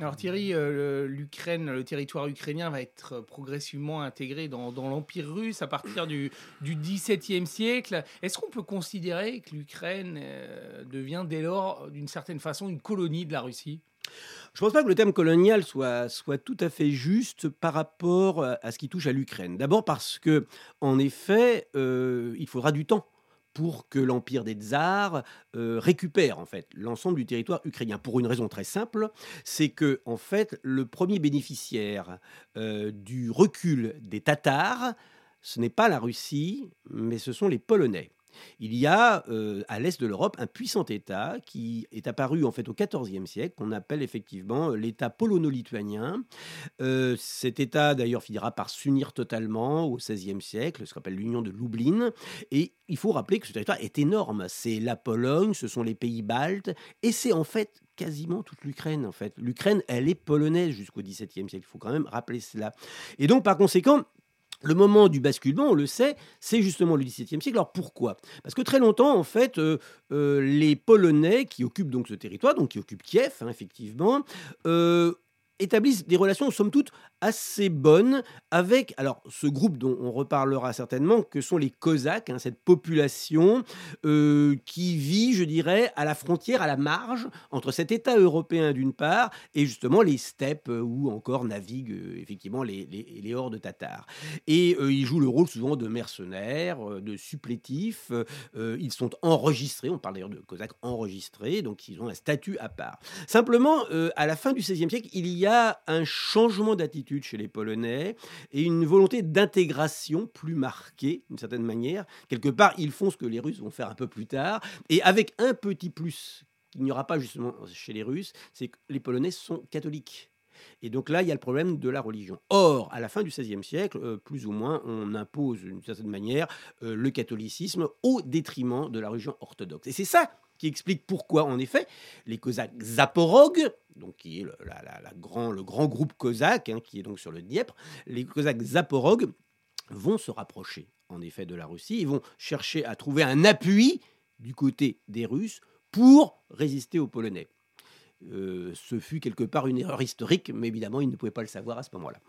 Alors Thierry, euh, l'Ukraine, le territoire ukrainien va être progressivement intégré dans, l'Empire russe à partir du, du XVIIe siècle. Est-ce qu'on peut considérer que l'Ukraine euh, devient dès lors, d'une certaine façon, une colonie de la Russie? Je ne pense pas que le thème colonial soit, soit tout à fait juste par rapport à ce qui touche à l'Ukraine. D'abord parce que, en effet, euh, il faudra du temps pour que l'empire des tsars euh, récupère en fait l'ensemble du territoire ukrainien pour une raison très simple, c'est que en fait le premier bénéficiaire euh, du recul des Tatars, ce n'est pas la Russie, mais ce sont les Polonais. Il y a euh, à l'est de l'Europe un puissant État qui est apparu en fait au XIVe siècle, qu'on appelle effectivement l'État polono-lituanien. Euh, cet État d'ailleurs finira par s'unir totalement au XVIe siècle, ce qu'on appelle l'Union de Lublin. Et il faut rappeler que ce territoire est énorme. C'est la Pologne, ce sont les pays baltes, et c'est en fait quasiment toute l'Ukraine en fait. L'Ukraine, elle est polonaise jusqu'au XVIIe siècle. Il faut quand même rappeler cela. Et donc par conséquent, le moment du basculement, on le sait, c'est justement le XVIIe siècle. Alors pourquoi? Parce que très longtemps, en fait, euh, euh, les Polonais qui occupent donc ce territoire, donc qui occupent Kiev, hein, effectivement, euh, établissent des relations, somme toute, assez bonne avec alors ce groupe dont on reparlera certainement que sont les Cosaques, hein, cette population euh, qui vit, je dirais, à la frontière, à la marge entre cet État européen d'une part et justement les steppes euh, où encore naviguent euh, effectivement les, les, hordes tatars. Et ils jouent le rôle souvent de mercenaires, de supplétifs. ils sont enregistrés, on parle d'ailleurs de Cosaques enregistrés, donc ils ont un statut à part. Simplement, à la fin du XVIe siècle, il y a un changement d'attitude chez les Polonais et une volonté d'intégration plus marquée, d'une certaine manière. Quelque part, ils font ce que les Russes vont faire un peu plus tard, et avec un petit plus qu'il n'y aura pas justement chez les Russes, c'est que les Polonais sont catholiques. Et donc là, il y a le problème de la religion. Or, à la fin du XVIe siècle, euh, plus ou moins, on impose d'une certaine manière euh, le catholicisme au détriment de la religion orthodoxe. Et c'est ça qui explique pourquoi, en effet, les Cosaques Zaporogues, donc qui est le, grand groupe cosaque, hein, qui est donc sur le Dniepr, les Cosaques Zaporogues vont se rapprocher, en effet, de la Russie. Ils vont chercher à trouver un appui du côté des Russes pour résister aux Polonais. Euh, ce fut quelque part une erreur historique, mais évidemment, ils ne pouvaient pas le savoir à ce moment-là.